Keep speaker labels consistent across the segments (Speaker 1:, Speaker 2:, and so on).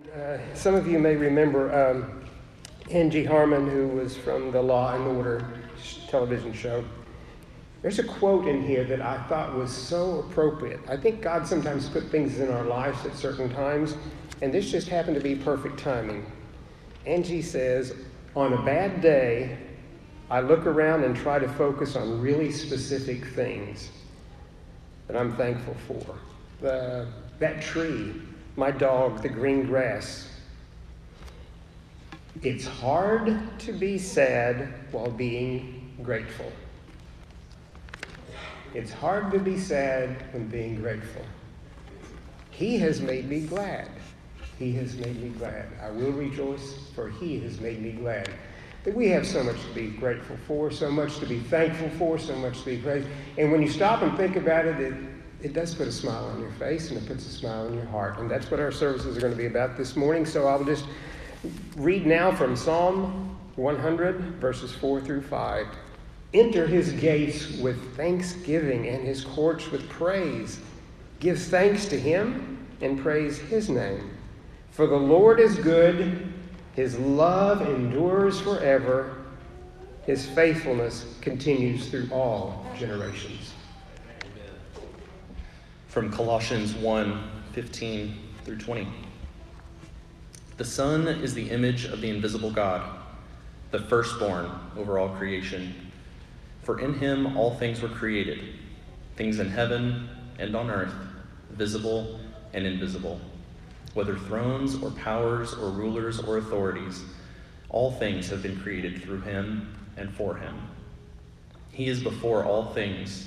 Speaker 1: Uh, some of you may remember um, Angie Harmon, who was from the Law and Order television show. There's a quote in here that I thought was so appropriate. I think God sometimes put things in our lives at certain times, and this just happened to be perfect timing. Angie says, On a bad day, I look around and try to focus on really specific things that I'm thankful for. The, that tree, my dog, the green grass. It's hard to be sad while being grateful. It's hard to be sad when being grateful. He has made me glad. He has made me glad. I will rejoice, for He has made me glad. That we have so much to be grateful for, so much to be thankful for, so much to be grateful. And when you stop and think about it, it, it does put a smile on your face and it puts a smile on your heart. And that's what our services are going to be about this morning. So I'll just read now from Psalm 100, verses 4 through 5. Enter his gates with thanksgiving and his courts with praise. Give thanks to him and praise his name. For the Lord is good, his love endures forever, his faithfulness continues through all generations.
Speaker 2: From Colossians 1 15 through 20. The Son is the image of the invisible God, the firstborn over all creation. For in him all things were created, things in heaven and on earth, visible and invisible, whether thrones or powers or rulers or authorities, all things have been created through him and for him. He is before all things,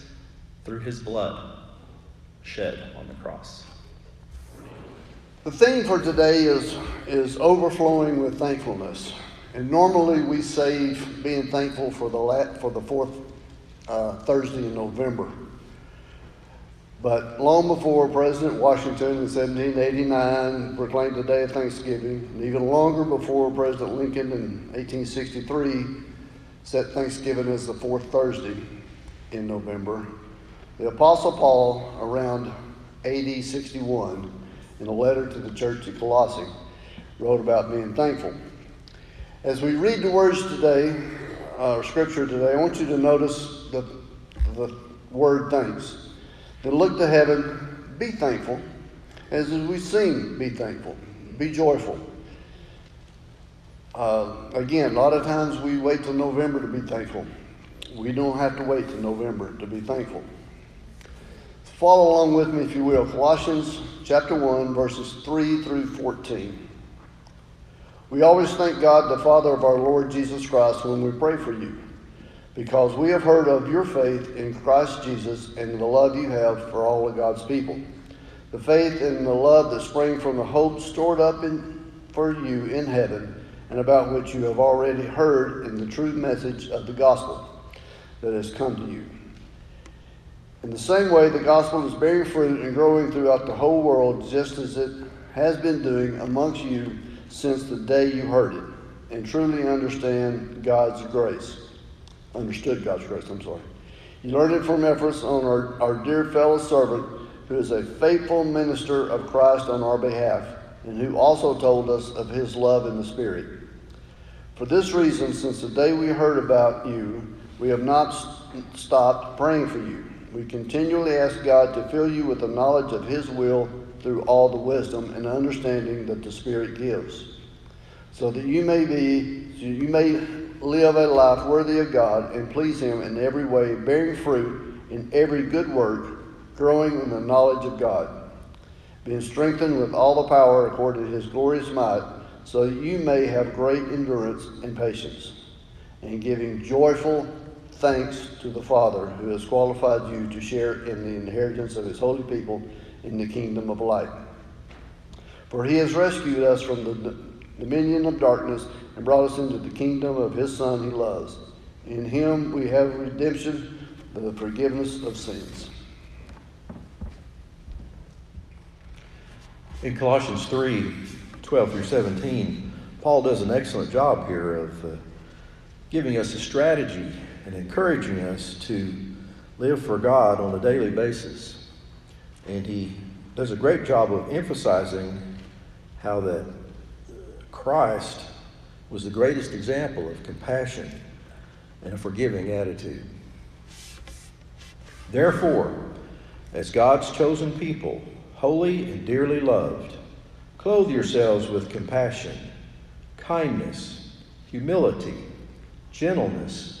Speaker 2: through his blood shed on the cross.
Speaker 3: The theme for today is, is overflowing with thankfulness. And normally we save being thankful for the, la- for the fourth uh, Thursday in November. But long before President Washington in 1789 proclaimed the day of Thanksgiving, and even longer before President Lincoln in 1863 set Thanksgiving as the fourth Thursday in November, the Apostle Paul, around AD 61, in a letter to the church at Colossae, wrote about being thankful. As we read the words today, uh, scripture today, I want you to notice the, the word thanks. Then look to heaven, be thankful. As we sing, be thankful, be joyful. Uh, again, a lot of times we wait till November to be thankful. We don't have to wait till November to be thankful. Follow along with me, if you will. Colossians chapter 1, verses 3 through 14. We always thank God, the Father of our Lord Jesus Christ, when we pray for you, because we have heard of your faith in Christ Jesus and the love you have for all of God's people. The faith and the love that spring from the hope stored up in, for you in heaven, and about which you have already heard in the true message of the gospel that has come to you. In the same way, the gospel is bearing fruit and growing throughout the whole world, just as it has been doing amongst you since the day you heard it, and truly understand God's grace. Understood God's grace, I'm sorry. You learned it from Ephraim on our, our dear fellow servant, who is a faithful minister of Christ on our behalf, and who also told us of his love in the Spirit. For this reason, since the day we heard about you, we have not stopped praying for you. We continually ask God to fill you with the knowledge of His will through all the wisdom and understanding that the Spirit gives, so that you may be, so you may live a life worthy of God and please Him in every way, bearing fruit in every good work, growing in the knowledge of God, being strengthened with all the power according to His glorious might, so that you may have great endurance and patience, and giving joyful thanks to the Father who has qualified you to share in the inheritance of his holy people in the kingdom of light. For he has rescued us from the dominion of darkness and brought us into the kingdom of his Son he loves. In him we have redemption, the forgiveness of sins.
Speaker 4: In Colossians 3 12 through 17, Paul does an excellent job here of uh, giving us a strategy and encouraging us to live for God on a daily basis. And he does a great job of emphasizing how that Christ was the greatest example of compassion and a forgiving attitude. Therefore, as God's chosen people, holy and dearly loved, clothe yourselves with compassion, kindness, humility, gentleness,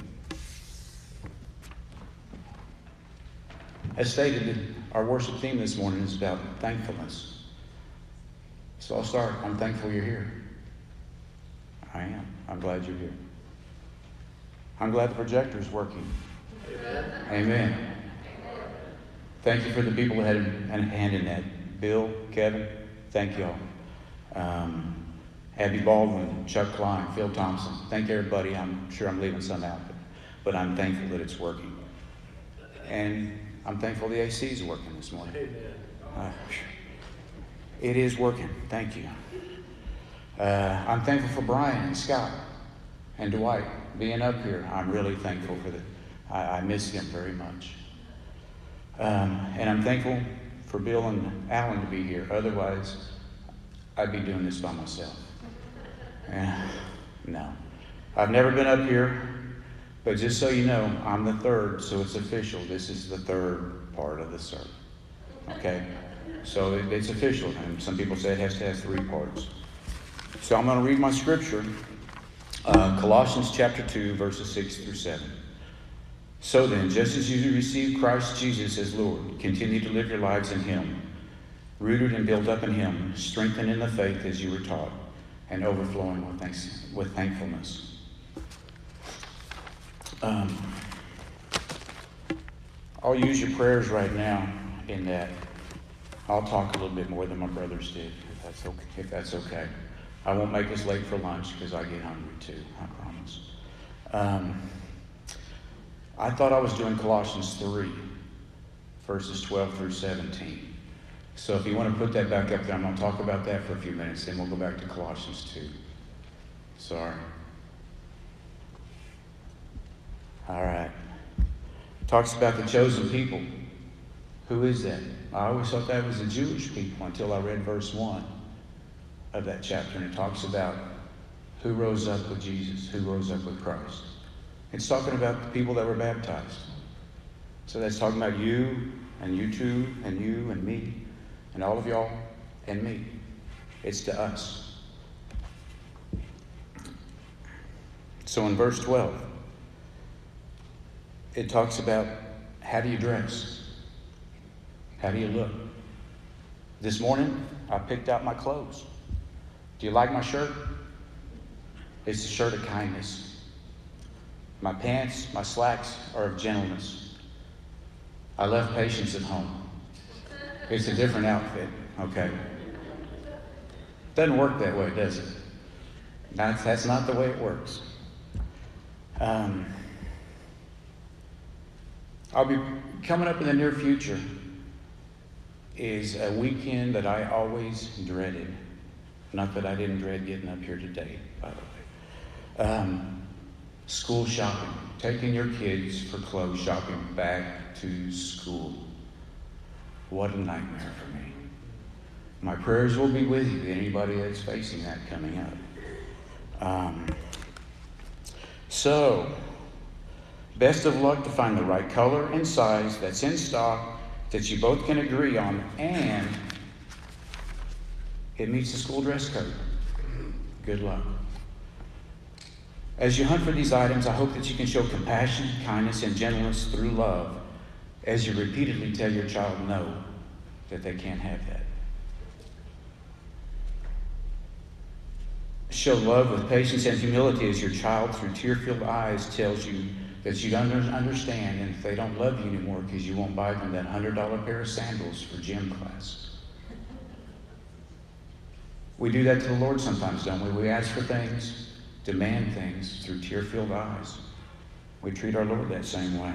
Speaker 5: As stated, our worship theme this morning is about thankfulness. So I'll start. I'm thankful you're here. I am. I'm glad you're here. I'm glad the projector is working. Amen. Amen. Thank you for the people that had a hand in that. Bill, Kevin, thank y'all. Um, Abby Baldwin, Chuck Klein, Phil Thompson. Thank everybody. I'm sure I'm leaving some out, but, but I'm thankful that it's working. And I'm thankful the AC is working this morning. Uh, it is working. Thank you. Uh, I'm thankful for Brian and Scott and Dwight being up here. I'm really thankful for that. I, I miss him very much. Um, and I'm thankful for Bill and Alan to be here. Otherwise, I'd be doing this by myself. No. I've never been up here, but just so you know, I'm the third, so it's official. This is the third part of the sermon. Okay? So it, it's official. And some people say it has to have three parts. So I'm going to read my scripture uh, Colossians chapter 2, verses 6 through 7. So then, just as you received Christ Jesus as Lord, continue to live your lives in Him, rooted and built up in Him, strengthened in the faith as you were taught, and overflowing with, thanks, with thankfulness. Um, I'll use your prayers right now in that. I'll talk a little bit more than my brothers did, if that's okay. If that's okay. I won't make us late for lunch because I get hungry too, I promise. Um, I thought I was doing Colossians 3, verses 12 through 17. So if you want to put that back up there, I'm going to talk about that for a few minutes, then we'll go back to Colossians 2. Sorry. All right. Talks about the chosen people. Who is that? I always thought that was the Jewish people until I read verse 1 of that chapter, and it talks about who rose up with Jesus, who rose up with Christ. It's talking about the people that were baptized. So that's talking about you and you too, and you and me, and all of y'all and me. It's to us. So in verse 12, it talks about how do you dress? How do you look? This morning, I picked out my clothes. Do you like my shirt? It's a shirt of kindness. My pants, my slacks are of gentleness. I left patience at home. It's a different outfit, okay? Doesn't work that way, does it? That's, that's not the way it works. Um, I'll be coming up in the near future is a weekend that I always dreaded. Not that I didn't dread getting up here today, by the way. Um, school shopping, taking your kids for clothes shopping back to school. What a nightmare for me. My prayers will be with you, anybody that's facing that coming up. Um, so, best of luck to find the right color and size that's in stock that you both can agree on and it meets the school dress code. Good luck. As you hunt for these items, I hope that you can show compassion, kindness, and gentleness through love as you repeatedly tell your child no, that they can't have that. Show love with patience and humility as your child, through tear filled eyes, tells you that you don't understand and if they don't love you anymore because you won't buy them that $100 pair of sandals for gym class. We do that to the Lord sometimes, don't we? We ask for things, demand things through tear filled eyes. We treat our Lord that same way.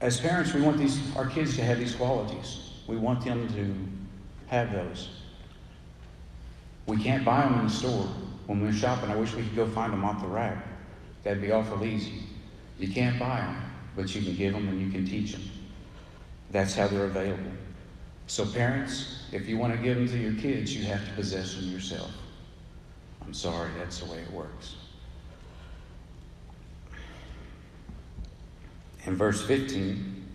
Speaker 5: As parents, we want these, our kids to have these qualities. We want them to have those. We can't buy them in the store. When we're shopping, I wish we could go find them off the rack. That'd be awful easy. You can't buy them, but you can give them and you can teach them. That's how they're available. So, parents, if you want to give them to your kids, you have to possess them yourself. I'm sorry, that's the way it works. In verse 15,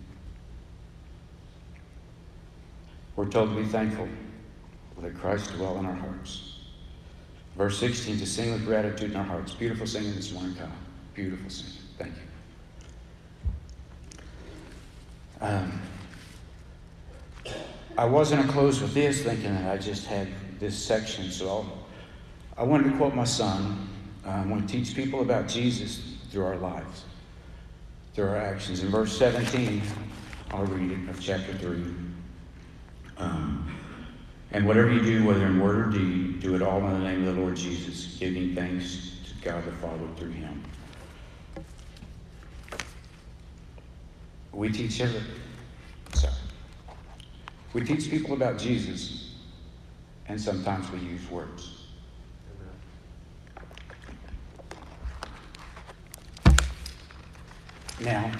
Speaker 5: we're told to be thankful let Christ dwell in our hearts. Verse 16, to sing with gratitude in our hearts. Beautiful singing this morning, Kyle. Beautiful singing. Thank you. Um, I was going to close with this, thinking that I just had this section, so I'll, I wanted to quote my son. I want to teach people about Jesus through our lives, through our actions. In verse 17, I'll read it of chapter 3. Um, and whatever you do, whether in word or deed, do it all in the name of the Lord Jesus, giving thanks to God the Father through him. We teach every, sorry. We teach people about Jesus, and sometimes we use words. Now,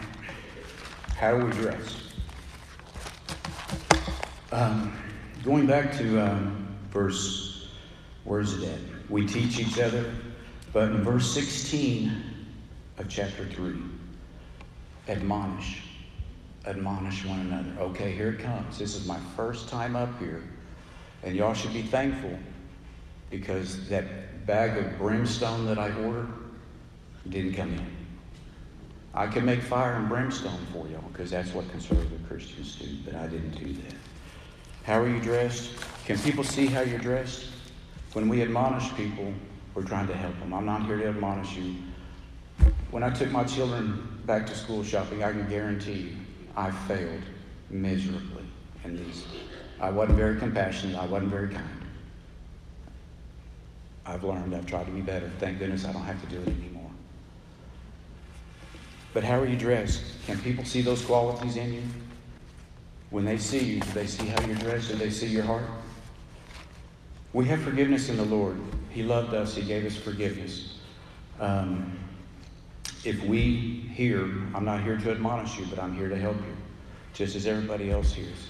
Speaker 5: how do we dress? Um, Going back to um, verse, where's it at? We teach each other, but in verse 16 of chapter 3, admonish. Admonish one another. Okay, here it comes. This is my first time up here, and y'all should be thankful because that bag of brimstone that I ordered didn't come in. I can make fire and brimstone for y'all because that's what conservative Christians do, but I didn't do that. How are you dressed? Can people see how you're dressed? When we admonish people, we're trying to help them. I'm not here to admonish you. When I took my children back to school shopping, I can guarantee you I failed miserably in these. I wasn't very compassionate. I wasn't very kind. I've learned. I've tried to be better. Thank goodness I don't have to do it anymore. But how are you dressed? Can people see those qualities in you? When they see you, do they see how you're dressed? Do they see your heart? We have forgiveness in the Lord. He loved us, He gave us forgiveness. Um, if we here, I'm not here to admonish you, but I'm here to help you, just as everybody else hears.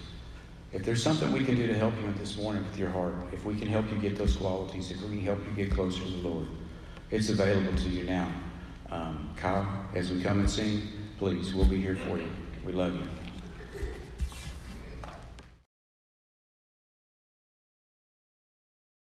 Speaker 5: If there's something we can do to help you this morning with your heart, if we can help you get those qualities, if we can help you get closer to the Lord, it's available to you now. Um, Kyle, as we come and sing, please, we'll be here for you. We love you.